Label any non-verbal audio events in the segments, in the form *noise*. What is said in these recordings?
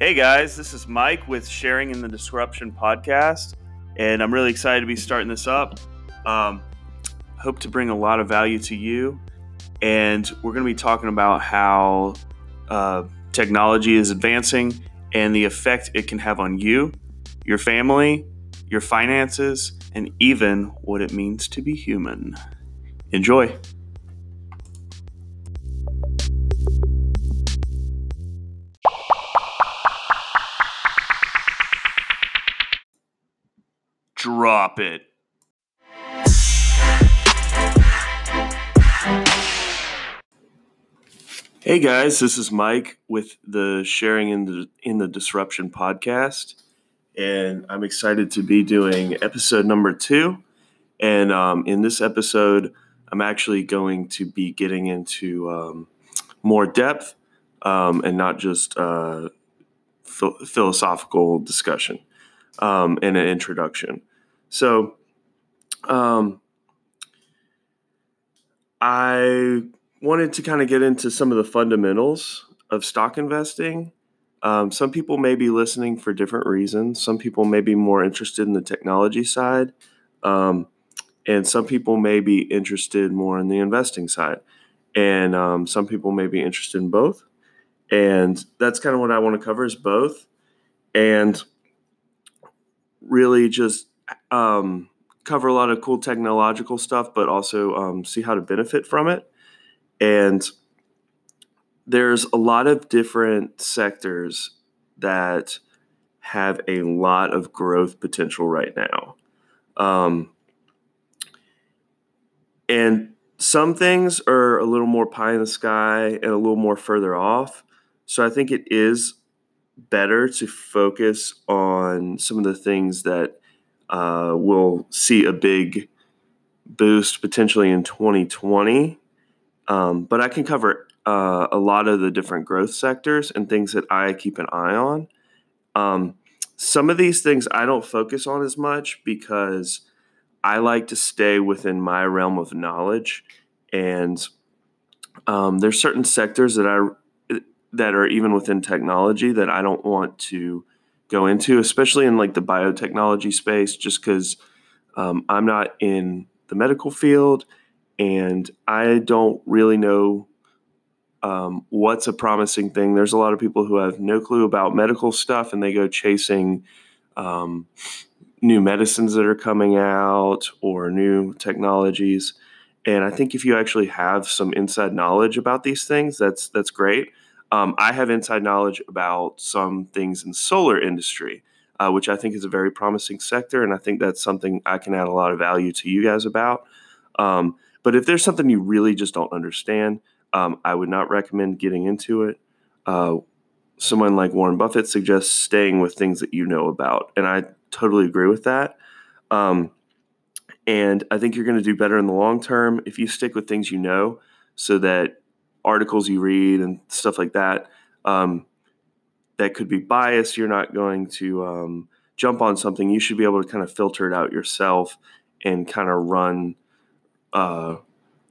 Hey guys, this is Mike with Sharing in the Disruption podcast, and I'm really excited to be starting this up. Um, hope to bring a lot of value to you, and we're going to be talking about how uh, technology is advancing and the effect it can have on you, your family, your finances, and even what it means to be human. Enjoy. Drop it. Hey guys, this is Mike with the Sharing in the in the Disruption podcast, and I'm excited to be doing episode number two. And um, in this episode, I'm actually going to be getting into um, more depth um, and not just uh, ph- philosophical discussion um, and an introduction. So, um, I wanted to kind of get into some of the fundamentals of stock investing. Um, some people may be listening for different reasons. Some people may be more interested in the technology side, um, and some people may be interested more in the investing side. And um, some people may be interested in both. And that's kind of what I want to cover is both. And really just um, cover a lot of cool technological stuff, but also um, see how to benefit from it. And there's a lot of different sectors that have a lot of growth potential right now. Um, and some things are a little more pie in the sky and a little more further off. So I think it is better to focus on some of the things that uh, will see a big boost potentially in 2020. Um, but I can cover uh, a lot of the different growth sectors and things that I keep an eye on. Um, some of these things I don't focus on as much because I like to stay within my realm of knowledge. And um, there's certain sectors that I that are even within technology that I don't want to go into, especially in like the biotechnology space, just because um, I'm not in the medical field and I don't really know um, what's a promising thing. There's a lot of people who have no clue about medical stuff and they go chasing um, new medicines that are coming out or new technologies. And I think if you actually have some inside knowledge about these things, that's that's great. Um, I have inside knowledge about some things in solar industry, uh, which I think is a very promising sector, and I think that's something I can add a lot of value to you guys about. Um, but if there's something you really just don't understand, um, I would not recommend getting into it. Uh, someone like Warren Buffett suggests staying with things that you know about, and I totally agree with that. Um, and I think you're going to do better in the long term if you stick with things you know, so that articles you read and stuff like that um, that could be biased. You're not going to um, jump on something. You should be able to kind of filter it out yourself and kind of run uh,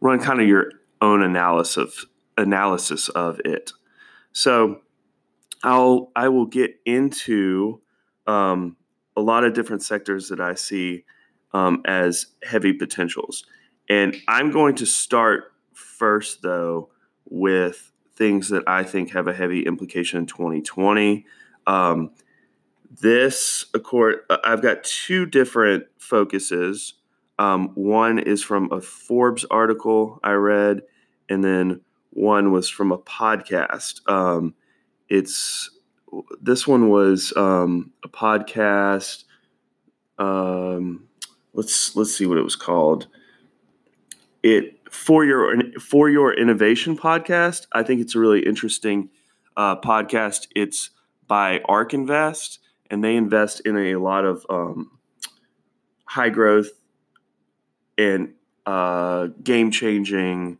run kind of your own analysis analysis of it. So I'll I will get into um, a lot of different sectors that I see um, as heavy potentials, and I'm going to start first though with things that I think have a heavy implication in 2020. Um, this accord, uh, I've got two different focuses. Um, one is from a Forbes article I read, and then one was from a podcast. Um, it's this one was um, a podcast. Um, let's let's see what it was called. It for your for your innovation podcast. I think it's a really interesting uh, podcast. It's by ARK Invest, and they invest in a lot of um, high growth and uh, game changing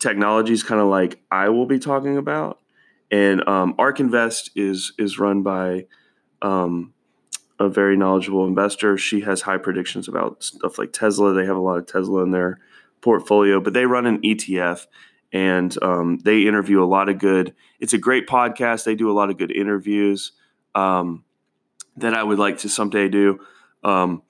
technologies, kind of like I will be talking about. And um, ARK Invest is is run by um, a very knowledgeable investor. She has high predictions about stuff like Tesla. They have a lot of Tesla in there portfolio, but they run an ETF and um, they interview a lot of good. It's a great podcast. They do a lot of good interviews um, that I would like to someday do. Um,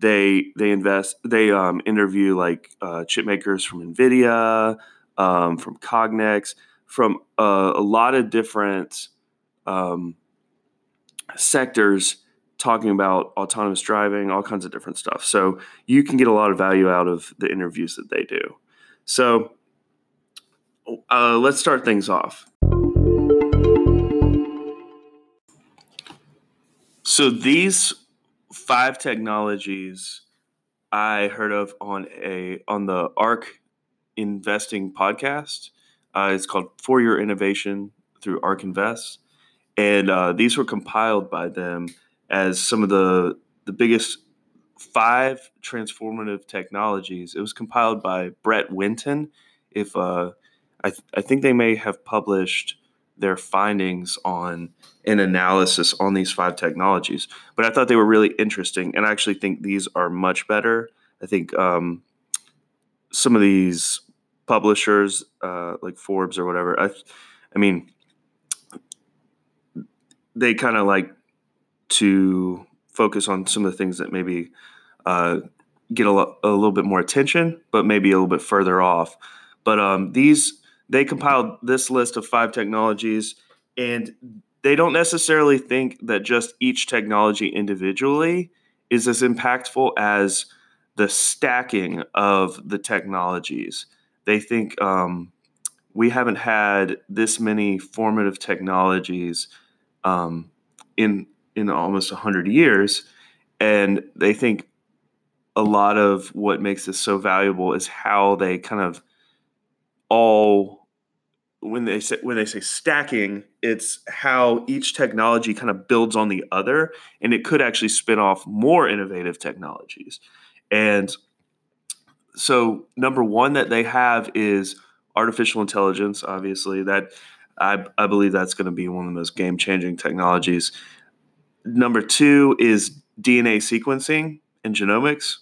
they they invest they um, interview like uh, chip makers from Nvidia, um, from Cognex, from uh, a lot of different um, sectors talking about autonomous driving, all kinds of different stuff. So you can get a lot of value out of the interviews that they do. So uh, let's start things off. So these five technologies I heard of on a on the ARK investing podcast. Uh, it's called For Your Innovation through ARK Invest, and uh, these were compiled by them as some of the the biggest five transformative technologies. It was compiled by Brett Winton. If uh, I, th- I think they may have published their findings on an analysis on these five technologies, but I thought they were really interesting, and I actually think these are much better. I think um, some of these publishers, uh, like Forbes or whatever, I, I mean, they kind of like to focus on some of the things that maybe uh, get a, lo- a, little bit more attention, but maybe a little bit further off. But um, these they compiled this list of five technologies, and they don't necessarily think that just each technology individually is as impactful as the stacking of the technologies. They think um, we haven't had this many formative technologies um, in in almost 100 years and they think a lot of what makes this so valuable is how they kind of all when they say when they say stacking it's how each technology kind of builds on the other and it could actually spin off more innovative technologies. And so number one that they have is artificial intelligence obviously. That i, I believe that's going to be one of the most game changing technologies Number two is DNA sequencing and genomics.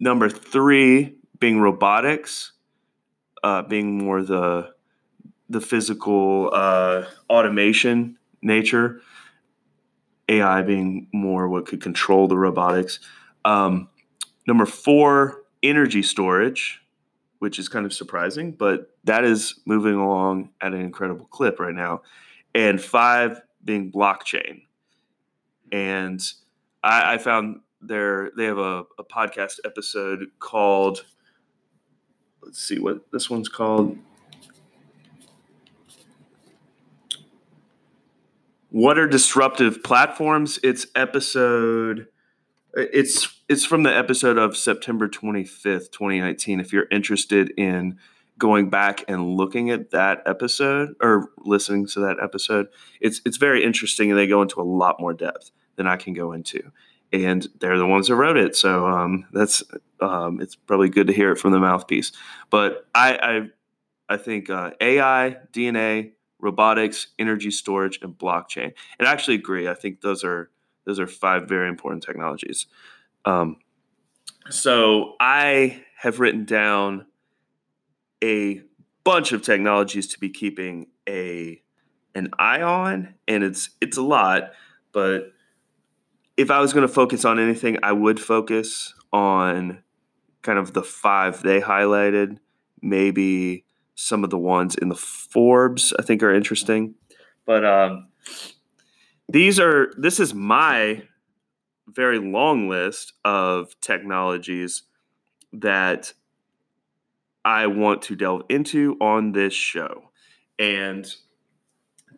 Number three being robotics, uh, being more the the physical uh, automation nature. AI being more what could control the robotics. Um, number four, energy storage, which is kind of surprising, but that is moving along at an incredible clip right now. And five being blockchain and I, I found their they have a, a podcast episode called let's see what this one's called. What are disruptive platforms? It's episode it's it's from the episode of september 25th 2019 if you're interested in going back and looking at that episode or listening to that episode, it's it's very interesting, and they go into a lot more depth than I can go into. And they're the ones that wrote it, so um, that's um, it's probably good to hear it from the mouthpiece. But I I, I think uh, AI, DNA, robotics, energy storage, and blockchain. And I actually agree. I think those are those are five very important technologies. Um, so I have written down a bunch of technologies to be keeping a an eye on, and it's it's a lot. But if I was going to focus on anything, I would focus on kind of the five they highlighted. Maybe some of the ones in the Forbes I think are interesting, but um, these are this is my very long list of technologies that I want to delve into on this show. And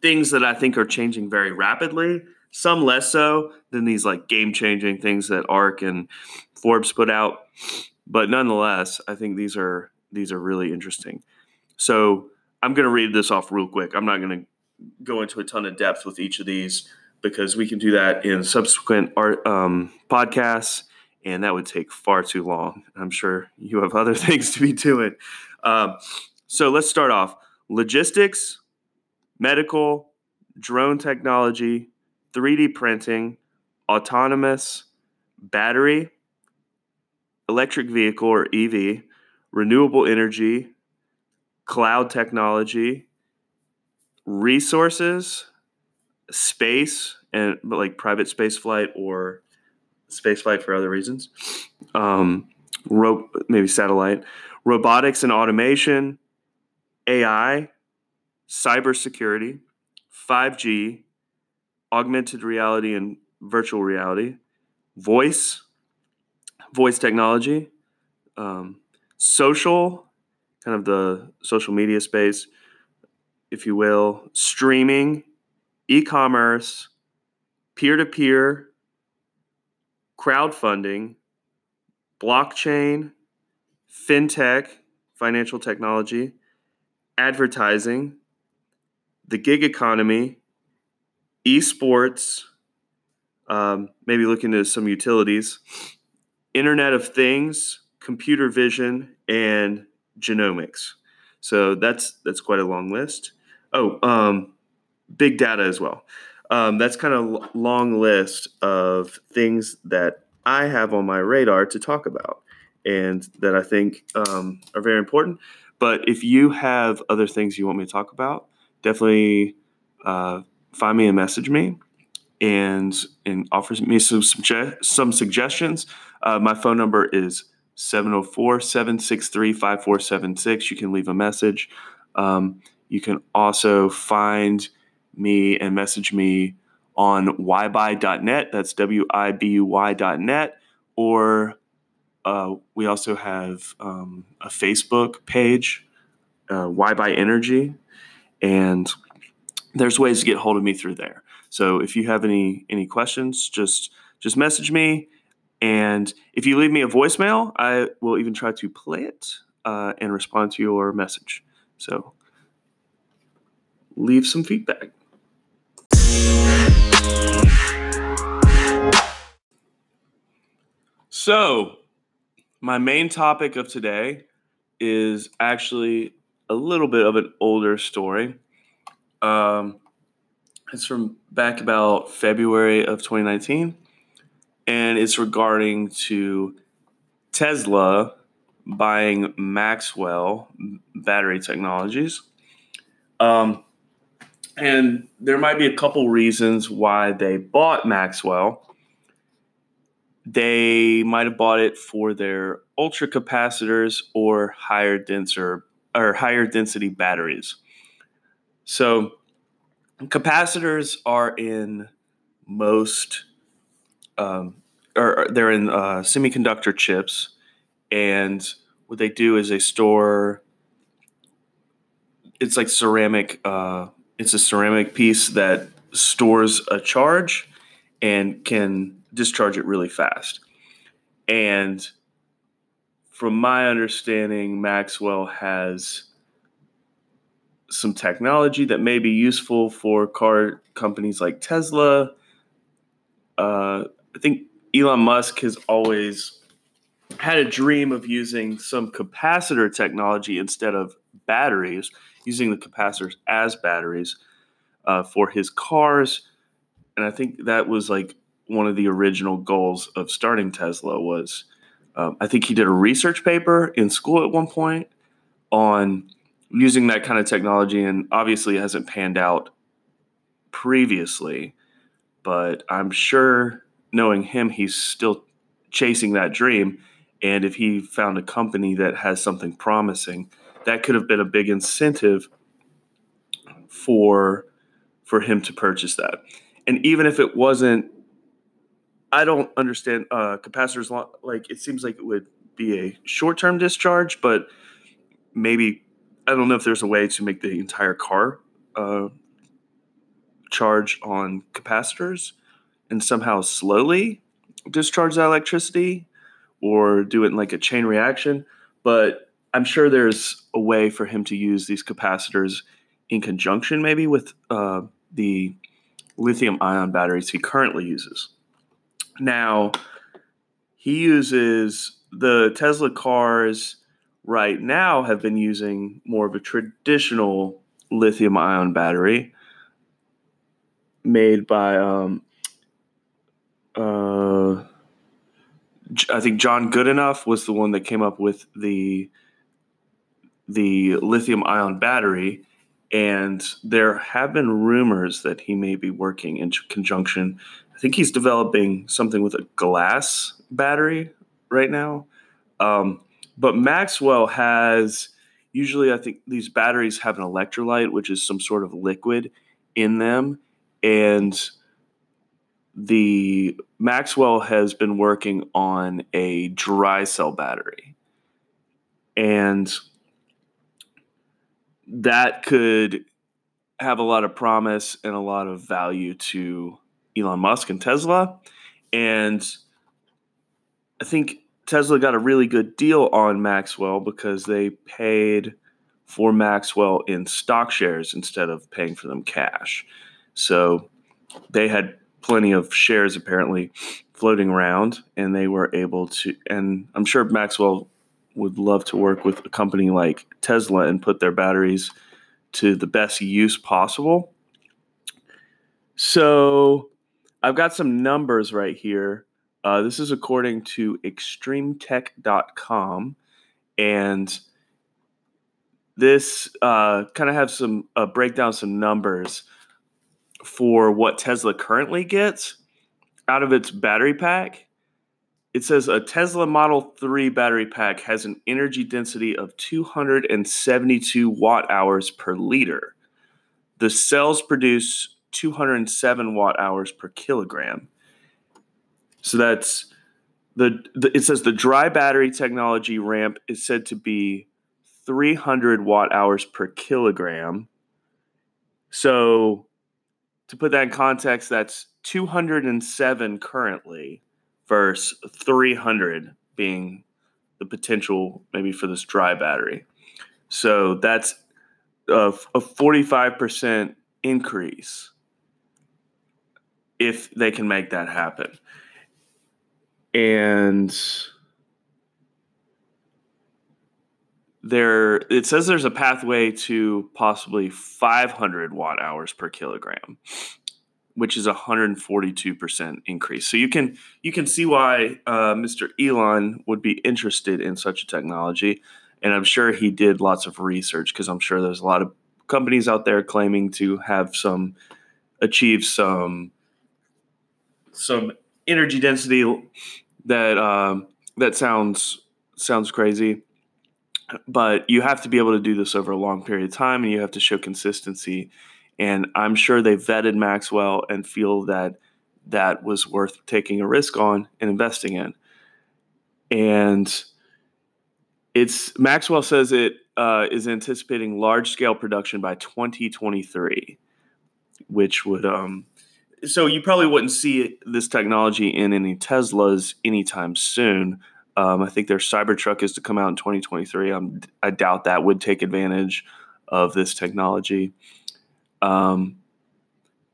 things that I think are changing very rapidly, some less so than these like game changing things that ARK and Forbes put out. But nonetheless, I think these are these are really interesting. So I'm going to read this off real quick. I'm not going to go into a ton of depth with each of these because we can do that in subsequent art um, podcasts and that would take far too long. I'm sure you have other *laughs* things to be doing. Um, so let's start off logistics, medical, drone technology, 3D printing, autonomous, battery, electric vehicle or EV, renewable energy, cloud technology, resources, space and like private space flight or space flight for other reasons. Um, ro- maybe satellite, robotics and automation, AI, cybersecurity, 5G, augmented reality and virtual reality, voice, voice technology, um, social, kind of the social media space, if you will, streaming, e commerce, peer to peer, crowdfunding, blockchain, fintech, financial technology, advertising, the gig economy, esports, um, maybe look into some utilities, Internet of Things, computer vision, and genomics. So that's that's quite a long list. Oh, um, big data as well. Um, that's kind of long list of things that I have on my radar to talk about and that I think um, are very important. But if you have other things you want me to talk about, definitely uh, find me and message me and and offer me some some suggestions. Uh, my phone number is 704-763-5476. You can leave a message. Um, you can also find me and message me on wibuy.net. That's W I B U Y.net. Or uh, we also have um, a Facebook page, uh, Energy. And there's ways to get hold of me through there. So if you have any any questions, just just message me. And if you leave me a voicemail, I will even try to play it uh, and respond to your message. So leave some feedback. So, my main topic of today is actually a little bit of an older story. Um, it's from back about February of 2019, and it's regarding to Tesla buying Maxwell battery technologies. Um, and there might be a couple reasons why they bought Maxwell. They might have bought it for their ultra capacitors or higher denser or higher density batteries. So capacitors are in most um, or they're in uh, semiconductor chips and what they do is they store it's like ceramic uh, it's a ceramic piece that stores a charge and can discharge it really fast. And from my understanding, Maxwell has some technology that may be useful for car companies like Tesla. Uh, I think Elon Musk has always had a dream of using some capacitor technology instead of batteries using the capacitors as batteries uh, for his cars. And I think that was like one of the original goals of starting Tesla was um, I think he did a research paper in school at one point on using that kind of technology and obviously it hasn't panned out previously but i'm sure knowing him he's still chasing that dream and if he found a company that has something promising that could have been a big incentive for for him to purchase that. And even if it wasn't, I don't understand uh, capacitors. Like it seems like it would be a short term discharge, but maybe I don't know if there's a way to make the entire car uh, charge on capacitors and somehow slowly discharge that electricity or do it in like a chain reaction. But I'm sure there's a way for him to use these capacitors in conjunction, maybe with uh, the lithium ion batteries he currently uses. Now, he uses the Tesla cars right now have been using more of a traditional lithium ion battery made by um, uh, I think John Goodenough was the one that came up with the the lithium ion battery. and there have been rumors that he may be working in conjunction. I think he's developing something with a glass battery right now. Um, but Maxwell has usually, I think these batteries have an electrolyte, which is some sort of liquid in them. And the Maxwell has been working on a dry cell battery. And that could have a lot of promise and a lot of value to Elon Musk and Tesla. And I think Tesla got a really good deal on Maxwell because they paid for Maxwell in stock shares instead of paying for them cash. So they had plenty of shares apparently floating around and they were able to and I'm sure Maxwell would love to work with a company like Tesla and put their batteries to the best use possible. So I've got some numbers right here. Uh, this is according to extremetech.com. And this uh, kind of have some uh, break down some numbers for what Tesla currently gets out of its battery pack it says a Tesla Model 3 battery pack has an energy density of 272 watt hours per liter. The cells produce 207 watt hours per kilogram. So that's the, the, it says the dry battery technology ramp is said to be 300 watt hours per kilogram. So to put that in context, that's 207 currently versus 300 being the potential maybe for this dry battery. So that's a, a 45% increase if they can make that happen. And there it says there's a pathway to possibly 500 watt hours per kilogram which is a 142% increase. So you can you can see why uh, Mr. Elon would be interested in such a technology, and I'm sure he did lots of research because I'm sure there's a lot of companies out there claiming to have some achieve some some energy density that um, that sounds sounds crazy but you have to be able to do this over a long period of time and you have to show consistency and I'm sure they vetted Maxwell and feel that that was worth taking a risk on and investing in. And it's Maxwell says it uh, is anticipating large scale production by 2023, which would um, so you probably wouldn't see this technology in any Teslas anytime soon. Um, I think their Cybertruck is to come out in 2023. I'm, I doubt that would take advantage of this technology. Um,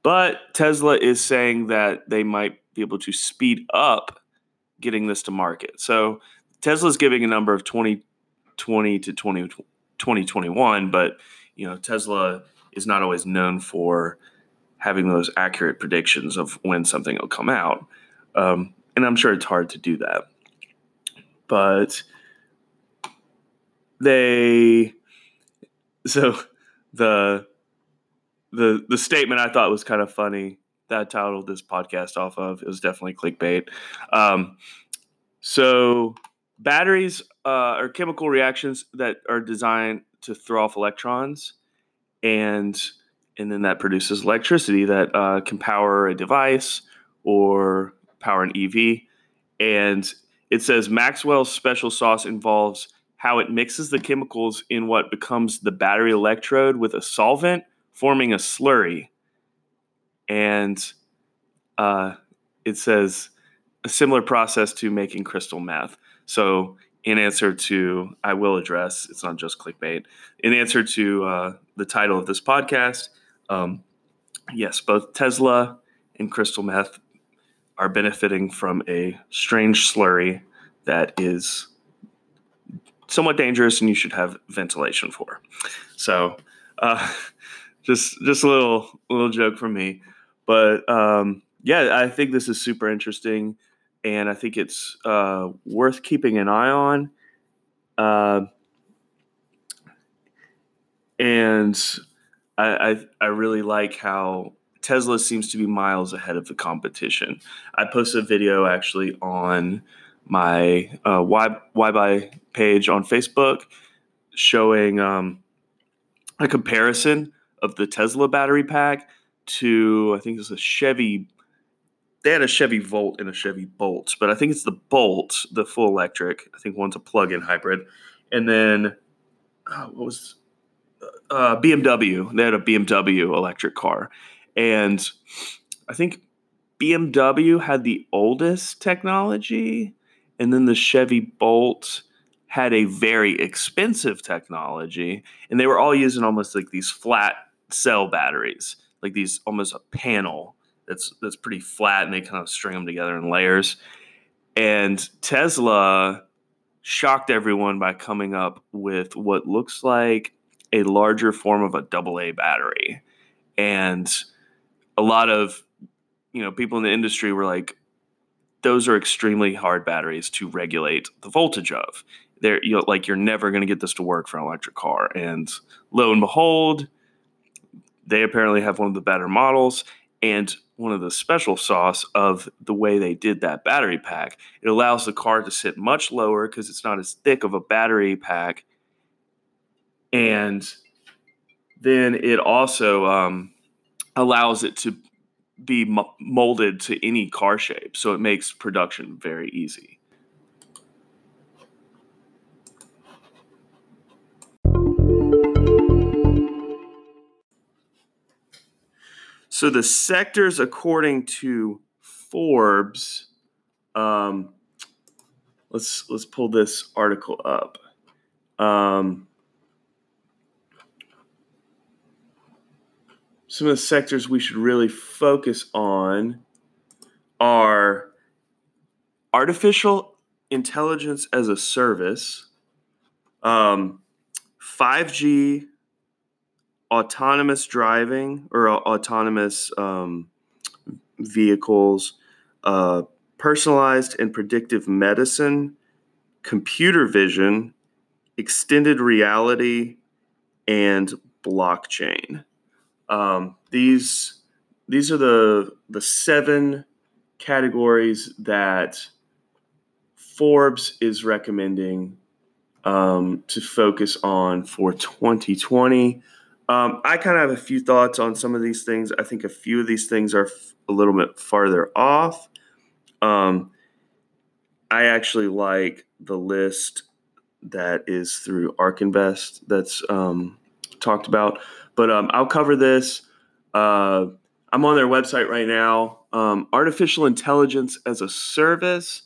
but Tesla is saying that they might be able to speed up getting this to market. So Tesla is giving a number of 2020 to 20, 2021, but you know Tesla is not always known for having those accurate predictions of when something will come out. Um, and I'm sure it's hard to do that. But they, so the the the statement I thought was kind of funny that I titled this podcast off of. It was definitely clickbait. Um, so batteries uh, are chemical reactions that are designed to throw off electrons, and and then that produces electricity that uh, can power a device or power an EV. And it says Maxwell's special sauce involves how it mixes the chemicals in what becomes the battery electrode with a solvent forming a slurry. And uh, it says a similar process to making crystal meth. So, in answer to, I will address, it's not just clickbait, in answer to uh, the title of this podcast, um, yes, both Tesla and crystal meth are benefiting from a strange slurry that is somewhat dangerous and you should have ventilation for. So, uh, just just a little little joke from me, but um, yeah, I think this is super interesting, and I think it's uh, worth keeping an eye on. Uh, and I, I, I really like how Tesla seems to be miles ahead of the competition. I posted a video actually on my uh, why why buy page on Facebook showing um, a comparison of the Tesla battery pack to I think it's a Chevy. They had a Chevy Volt and a Chevy Bolt, but I think it's the Bolt, the full electric. I think one's a plug-in hybrid, and then uh, what was uh, BMW? They had a BMW electric car, and I think BMW had the oldest technology, and then the Chevy Bolt had a very expensive technology, and they were all using almost like these flat cell batteries like these almost a panel that's that's pretty flat, and they kind of string them together in layers. And Tesla shocked everyone by coming up with what looks like a larger form of a double A battery. And a lot of you know people in the industry were like, those are extremely hard batteries to regulate the voltage of. They're you know, like you're never going to get this to work for an electric car. And lo and behold, they apparently have one of the better models and one of the special sauce of the way they did that battery pack. It allows the car to sit much lower because it's not as thick of a battery pack. And then it also um, allows it to be molded to any car shape. So it makes production very easy. So the sectors, according to Forbes, um, let's let's pull this article up. Um, some of the sectors we should really focus on are artificial intelligence as a service, um, 5G autonomous driving or autonomous um, vehicles, uh, personalized and predictive medicine, computer vision, extended reality, and blockchain. Um, these these are the the seven categories that Forbes is recommending um, to focus on for 2020. Um, I kind of have a few thoughts on some of these things. I think a few of these things are f- a little bit farther off. Um, I actually like the list that is through ARK Invest that's um, talked about, but um, I'll cover this. Uh, I'm on their website right now. Um, artificial intelligence as a service.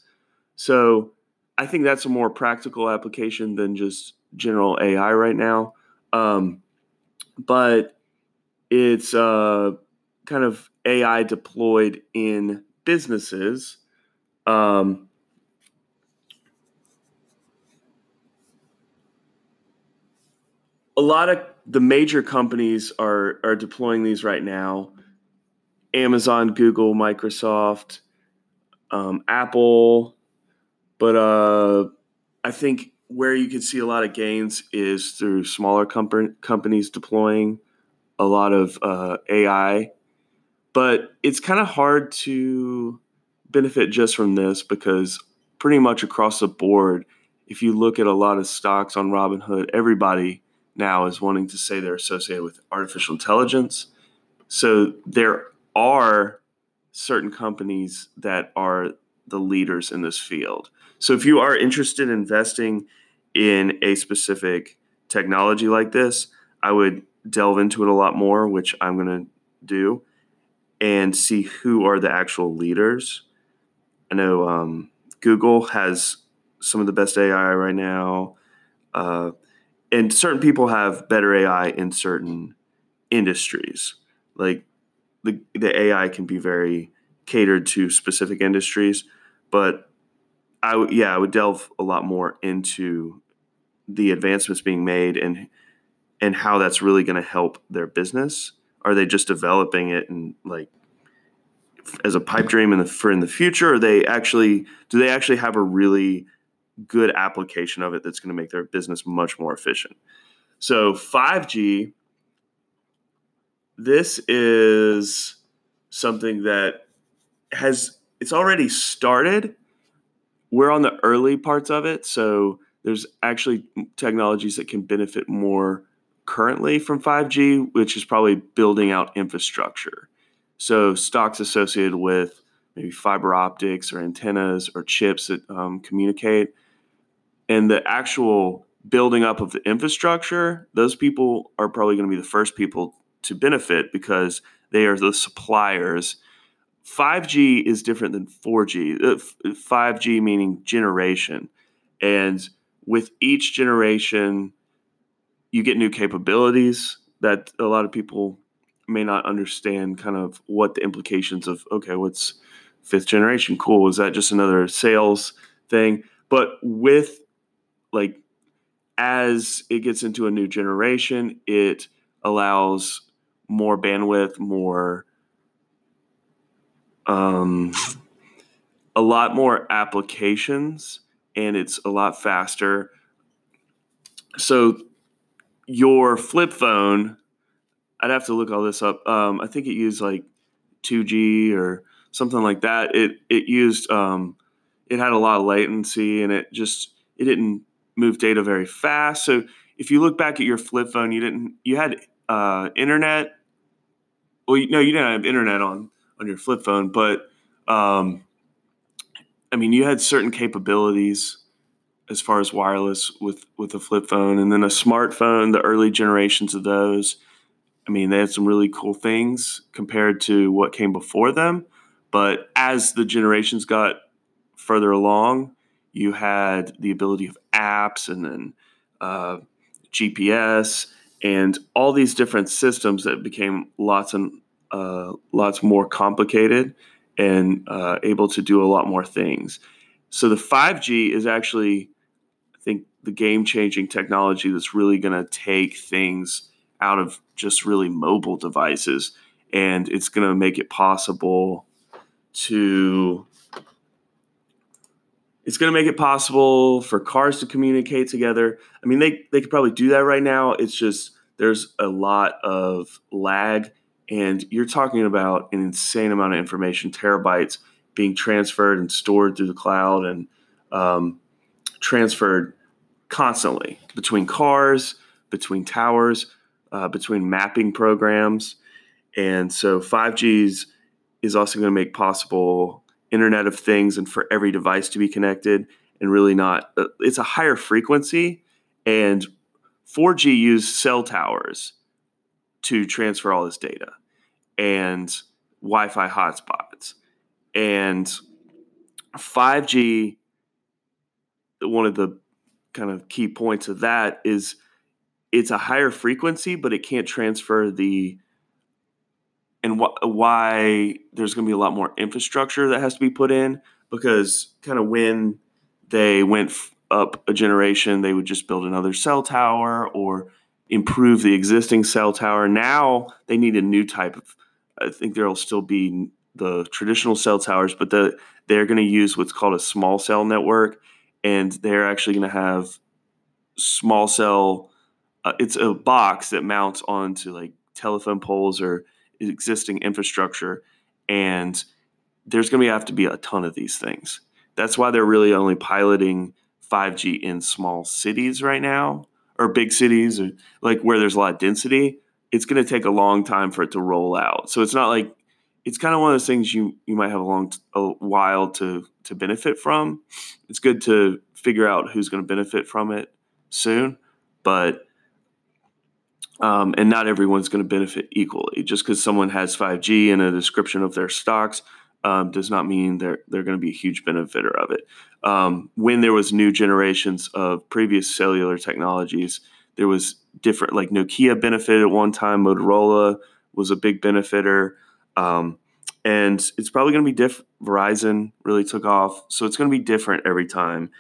So I think that's a more practical application than just general AI right now. Um, but it's uh, kind of AI deployed in businesses. Um, a lot of the major companies are are deploying these right now. Amazon, Google, Microsoft, um, Apple, but uh, I think where you can see a lot of gains is through smaller comp- companies deploying a lot of uh, AI, but it's kind of hard to benefit just from this because pretty much across the board, if you look at a lot of stocks on Robinhood, everybody now is wanting to say they're associated with artificial intelligence. So there are certain companies that are the leaders in this field. So if you are interested in investing in a specific technology like this, I would delve into it a lot more, which I'm going to do, and see who are the actual leaders. I know um, Google has some of the best AI right now, uh, and certain people have better AI in certain industries. Like the the AI can be very catered to specific industries, but I w- yeah, I would delve a lot more into the advancements being made and and how that's really going to help their business. Are they just developing it and like as a pipe dream in the for in the future? Or they actually do they actually have a really good application of it that's going to make their business much more efficient? So 5G this is something that has it's already started. We're on the early parts of it, so there's actually technologies that can benefit more currently from 5G, which is probably building out infrastructure. So stocks associated with maybe fiber optics or antennas or chips that um, communicate, and the actual building up of the infrastructure, those people are probably going to be the first people to benefit because they are the suppliers. 5G is different than 4G. 5G uh, meaning generation. And with each generation, you get new capabilities that a lot of people may not understand kind of what the implications of okay what's fifth generation? Cool. Is that just another sales thing? But with like as it gets into a new generation it allows more bandwidth more um, a lot more applications and it's a lot faster so your flip phone, I'd have to look all this up. Um, I think it used like 2G or something like that. It it used um, it had a lot of latency and it just it didn't move data very fast. So if you look back at your flip phone, you didn't you had uh, internet. Well, you, no, you didn't have internet on on your flip phone, but um, I mean, you had certain capabilities as far as wireless with with a flip phone and then a smartphone the early generations of those. I mean they had some really cool things compared to what came before them but as the generations got further along you had the ability of apps and then uh, gps and all these different systems that became lots and uh, lots more complicated and uh, able to do a lot more things. So the 5g is actually I think the game changing technology that's really going to take things out of just really mobile devices and it's going to make it possible to it's going to make it possible for cars to communicate together. I mean they, they could probably do that right now. It's just there's a lot of lag and you're talking about an insane amount of information terabytes being transferred and stored through the cloud and um, transferred constantly between cars, between towers, uh, between mapping programs. And so 5G's is also going to make possible Internet of Things and for every device to be connected and really not, uh, it's a higher frequency. And 4G used cell towers to transfer all this data and Wi Fi hotspots. And 5G, one of the kind of key points of that is it's a higher frequency, but it can't transfer the and wh- why there's going to be a lot more infrastructure that has to be put in because kind of when they went f- up a generation, they would just build another cell tower or improve the existing cell tower. Now they need a new type of. I think there'll still be the traditional cell towers, but the, they're going to use what's called a small cell network, and they're actually going to have small cell. Uh, it's a box that mounts onto like telephone poles or existing infrastructure, and there's going to have to be a ton of these things. That's why they're really only piloting 5G in small cities right now, or big cities, or like where there's a lot of density. It's going to take a long time for it to roll out. So it's not like it's kind of one of those things you you might have a long a while to to benefit from. It's good to figure out who's going to benefit from it soon, but um, and not everyone's going to benefit equally. Just because someone has 5G in a description of their stocks um, does not mean they're they're going to be a huge benefiter of it. Um, when there was new generations of previous cellular technologies, there was different like Nokia benefited at one time, Motorola was a big benefiter. Um, and it's probably going to be different. Verizon really took off, so it's going to be different every time,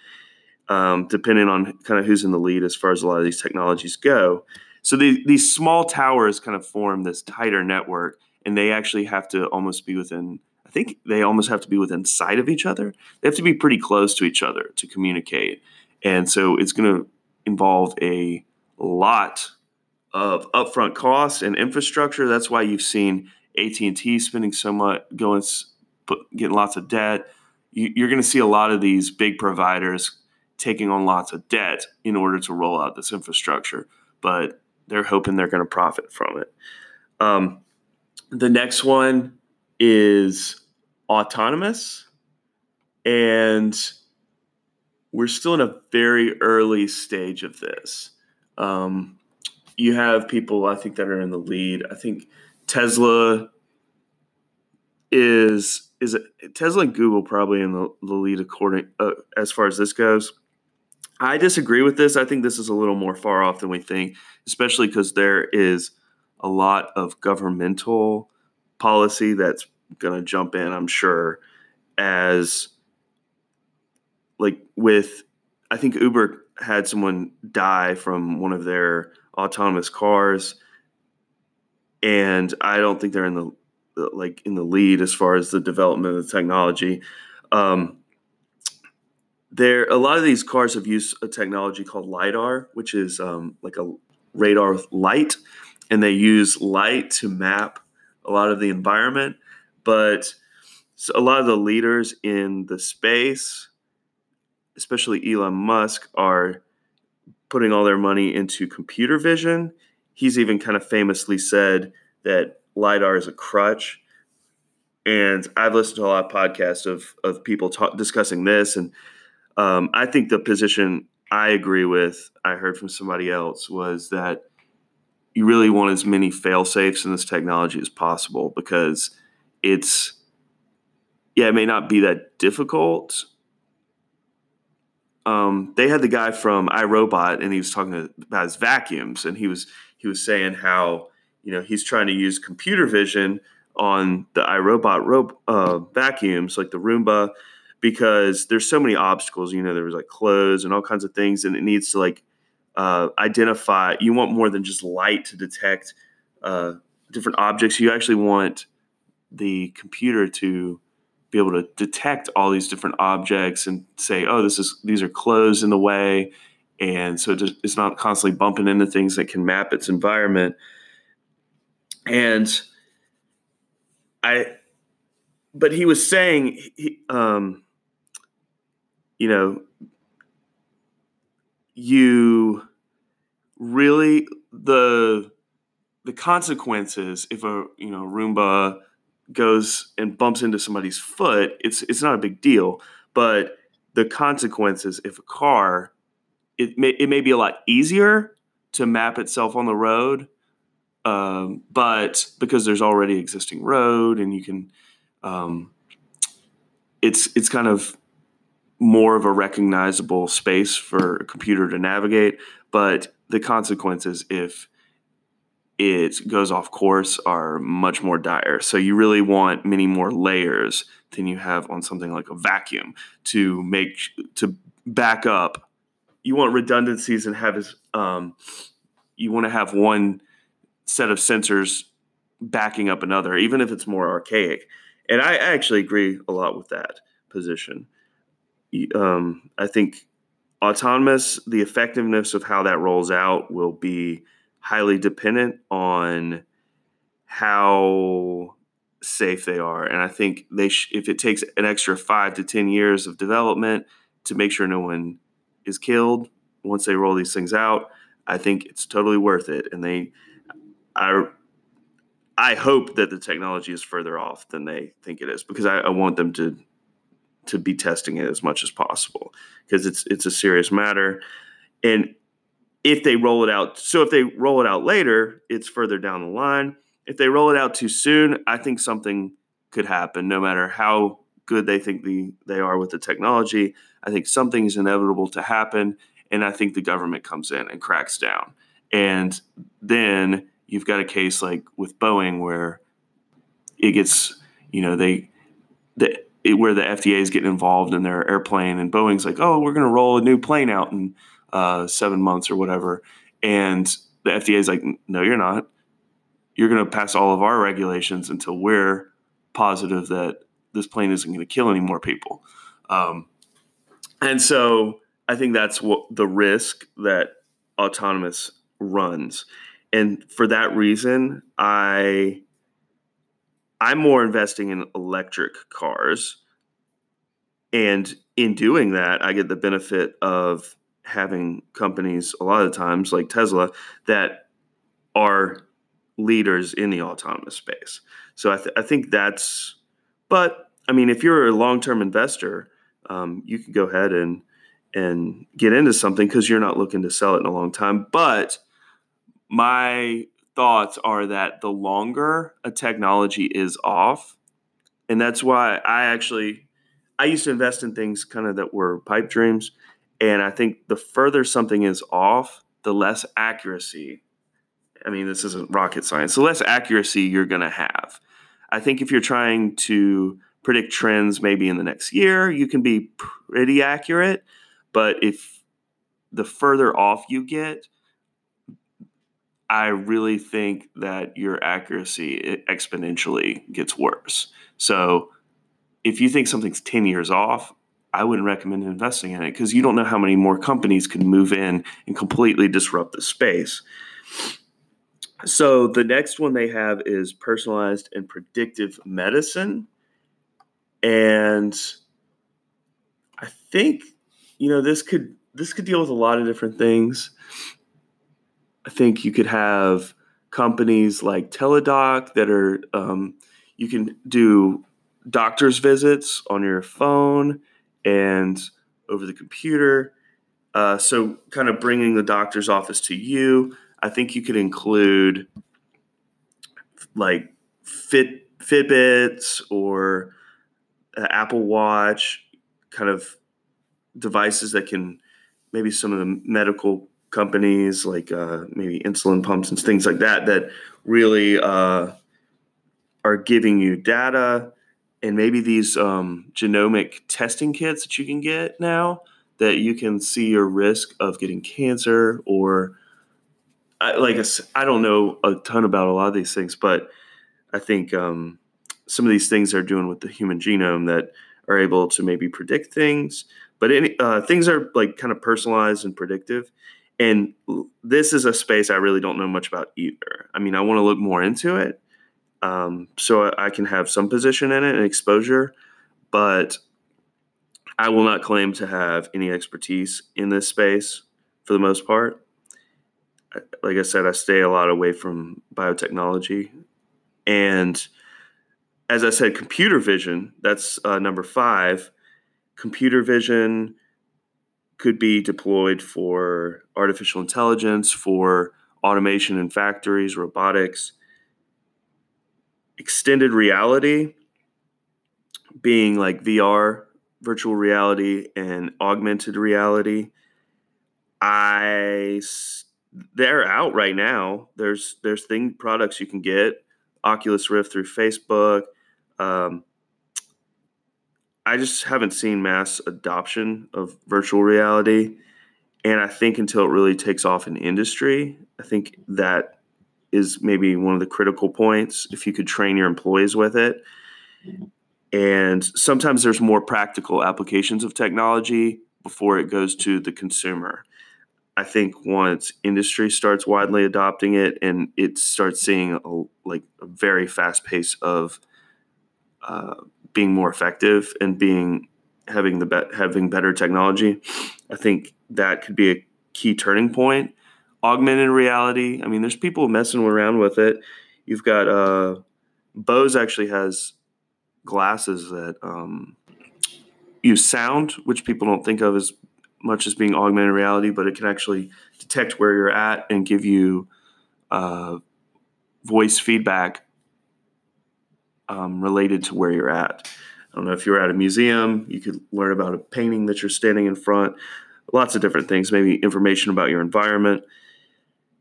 um, depending on kind of who's in the lead as far as a lot of these technologies go. So the, these small towers kind of form this tighter network, and they actually have to almost be within. I think they almost have to be within sight of each other. They have to be pretty close to each other to communicate, and so it's going to involve a lot of upfront costs and infrastructure. That's why you've seen AT and T spending so much, going getting lots of debt. You, are going to see a lot of these big providers taking on lots of debt in order to roll out this infrastructure, but they're hoping they're going to profit from it. Um, the next one is autonomous, and we're still in a very early stage of this. Um, you have people I think that are in the lead. I think Tesla is is Tesla and Google probably in the, the lead according uh, as far as this goes. I disagree with this. I think this is a little more far off than we think, especially because there is a lot of governmental policy that's going to jump in, I'm sure, as like with I think Uber had someone die from one of their autonomous cars and I don't think they're in the like in the lead as far as the development of the technology. Um, there, a lot of these cars have used a technology called lidar, which is um, like a radar with light, and they use light to map a lot of the environment. But a lot of the leaders in the space, especially Elon Musk, are putting all their money into computer vision. He's even kind of famously said that lidar is a crutch. And I've listened to a lot of podcasts of of people talk, discussing this, and um, I think the position I agree with, I heard from somebody else, was that you really want as many fail safes in this technology as possible because it's yeah, it may not be that difficult. Um, they had the guy from iRobot, and he was talking about his vacuums, and he was he was saying how you know he's trying to use computer vision on the iRobot ro- uh, vacuums like the Roomba because there's so many obstacles. You know, there was like clothes and all kinds of things, and it needs to like uh, identify. You want more than just light to detect uh, different objects. You actually want the computer to be able to detect all these different objects and say, "Oh, this is these are clothes in the way," and so it's not constantly bumping into things that can map its environment. And I, but he was saying, he, um, you know, you really the the consequences if a you know Roomba goes and bumps into somebody's foot, it's it's not a big deal. But the consequences if a car, it may it may be a lot easier to map itself on the road um, but because there's already existing road and you can, um, it's it's kind of more of a recognizable space for a computer to navigate. But the consequences if it goes off course are much more dire. So you really want many more layers than you have on something like a vacuum to make to back up. You want redundancies and have as um, you want to have one set of sensors backing up another, even if it's more archaic. And I actually agree a lot with that position. Um, I think autonomous, the effectiveness of how that rolls out will be highly dependent on how safe they are. And I think they sh- if it takes an extra five to ten years of development to make sure no one is killed once they roll these things out, I think it's totally worth it. And they I I hope that the technology is further off than they think it is because I, I want them to to be testing it as much as possible because it's it's a serious matter. And if they roll it out, so if they roll it out later, it's further down the line. If they roll it out too soon, I think something could happen. No matter how good they think the they are with the technology, I think something is inevitable to happen, and I think the government comes in and cracks down, and then you've got a case like with Boeing where it gets, you know, they, the, it, where the FDA is getting involved in their airplane, and Boeing's like, oh, we're going to roll a new plane out in uh, seven months or whatever, and the FDA is like, no, you're not. You're going to pass all of our regulations until we're positive that this plane isn't going to kill any more people. Um, and so I think that's what the risk that autonomous runs and for that reason, I I'm more investing in electric cars. And in doing that, I get the benefit of having companies a lot of times like Tesla that are leaders in the autonomous space. So I, th- I think that's, but I mean, if you're a long term investor, um, you can go ahead and and get into something because you're not looking to sell it in a long time. But my thoughts are that the longer a technology is off, and that's why I actually I used to invest in things kind of that were pipe dreams, and I think the further something is off, the less accuracy. I mean, this isn't rocket science. The less accuracy you're going to have. I think if you're trying to predict trends maybe in the next year, you can be pretty accurate. But if the further off you get, I really think that your accuracy eh, exponentially gets worse. So if you think something's 10 years off, I wouldn't recommend investing in it because you don't know how many more companies can move in and completely disrupt the space. So the next one they have is personalized and predictive medicine. And I think, you know, this could this could deal with a lot of different things. I think you could have companies like Teladoc that are um, you can do doctor's visits on your phone and over the computer. Uh, so, kind of bringing the doctor's office to you. I think you could include like Fit Fitbits or Apple Watch, kind of devices that can maybe some of the medical companies like uh, maybe insulin pumps and things like that that really uh, are giving you data and maybe these um, genomic testing kits that you can get now that you can see your risk of getting cancer or I, like I don't know a ton about a lot of these things, but I think um, some of these things are doing with the human genome that are able to maybe predict things. But any uh, things are like kind of personalized and predictive, and this is a space I really don't know much about either. I mean, I want to look more into it um, so I can have some position in it and exposure, but I will not claim to have any expertise in this space for the most part. Like I said, I stay a lot away from biotechnology. And as I said, computer vision, that's uh, number five. Computer vision could be deployed for artificial intelligence, for automation in factories, robotics, extended reality being like VR, virtual reality, and augmented reality. I they're out right now. There's there's thing products you can get Oculus Rift through Facebook. Um, I just haven't seen mass adoption of virtual reality. And I think until it really takes off in industry, I think that is maybe one of the critical points if you could train your employees with it. And sometimes there's more practical applications of technology before it goes to the consumer. I think once industry starts widely adopting it and it starts seeing a, like a very fast pace of uh, being more effective and being having the be- having better technology, I think that could be a key turning point. Augmented reality. I mean, there's people messing around with it. You've got uh, Bose actually has glasses that um, use sound, which people don't think of as much as being augmented reality, but it can actually detect where you're at and give you uh, voice feedback um, related to where you're at. I don't know if you're at a museum, you could learn about a painting that you're standing in front, lots of different things, maybe information about your environment.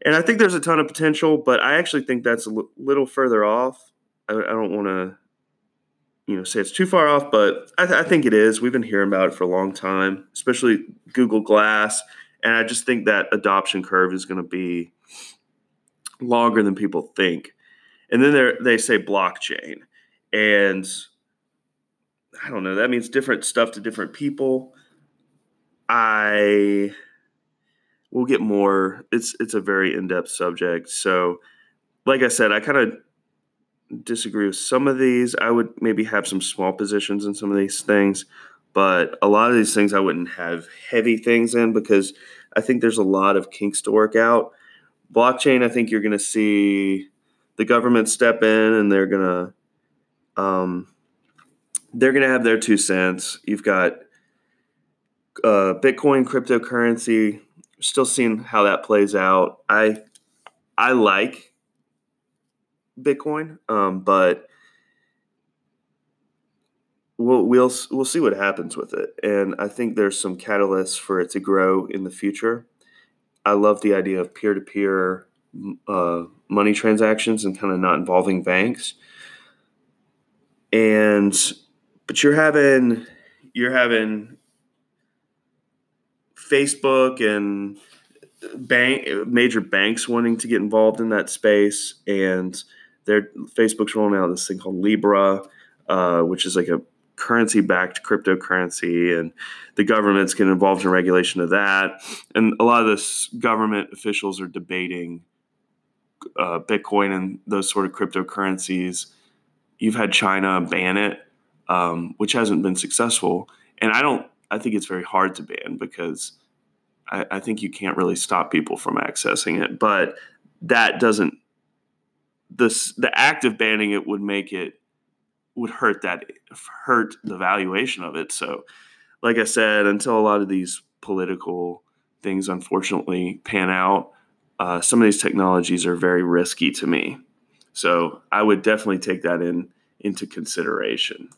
And I think there's a ton of potential, but I actually think that's a l- little further off. I, I don't want to, you know, say it's too far off, but I, th- I think it is. We've been hearing about it for a long time, especially Google Glass, and I just think that adoption curve is going to be longer than people think. And then they say blockchain, and I don't know. That means different stuff to different people. I we'll get more. It's it's a very in depth subject. So, like I said, I kind of disagree with some of these. I would maybe have some small positions in some of these things, but a lot of these things I wouldn't have heavy things in because I think there's a lot of kinks to work out. Blockchain, I think you're going to see the government step in and they're going to um, they're going to have their two cents. You've got uh, Bitcoin cryptocurrency. Still seeing how that plays out. I I like Bitcoin, um, but we'll we'll we'll see what happens with it. And I think there's some catalysts for it to grow in the future. I love the idea of peer to peer money transactions and kind of not involving banks. And but you're having you're having Facebook and bank major banks wanting to get involved in that space, and their Facebook's rolling out this thing called Libra, uh, which is like a currency-backed cryptocurrency, and the government's getting involved in regulation of that. And a lot of this government officials are debating uh, Bitcoin and those sort of cryptocurrencies. You've had China ban it, um, which hasn't been successful, and I don't. I think it's very hard to ban because I, I think you can't really stop people from accessing it. But that doesn't this the act of banning it would make it would hurt that hurt the valuation of it. So, like I said, until a lot of these political things unfortunately pan out, uh, some of these technologies are very risky to me. So I would definitely take that in into consideration.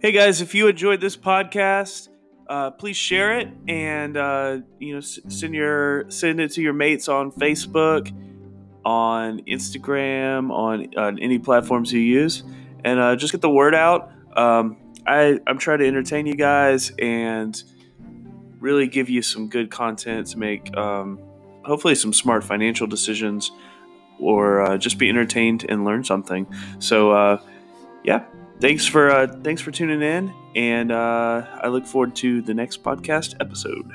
Hey guys, if you enjoyed this podcast, uh, please share it and uh, you know send your send it to your mates on Facebook, on Instagram, on, on any platforms you use, and uh, just get the word out. Um, I I'm trying to entertain you guys and really give you some good content to make um, hopefully some smart financial decisions or uh, just be entertained and learn something. So uh, yeah thanks for uh, thanks for tuning in, and uh, I look forward to the next podcast episode.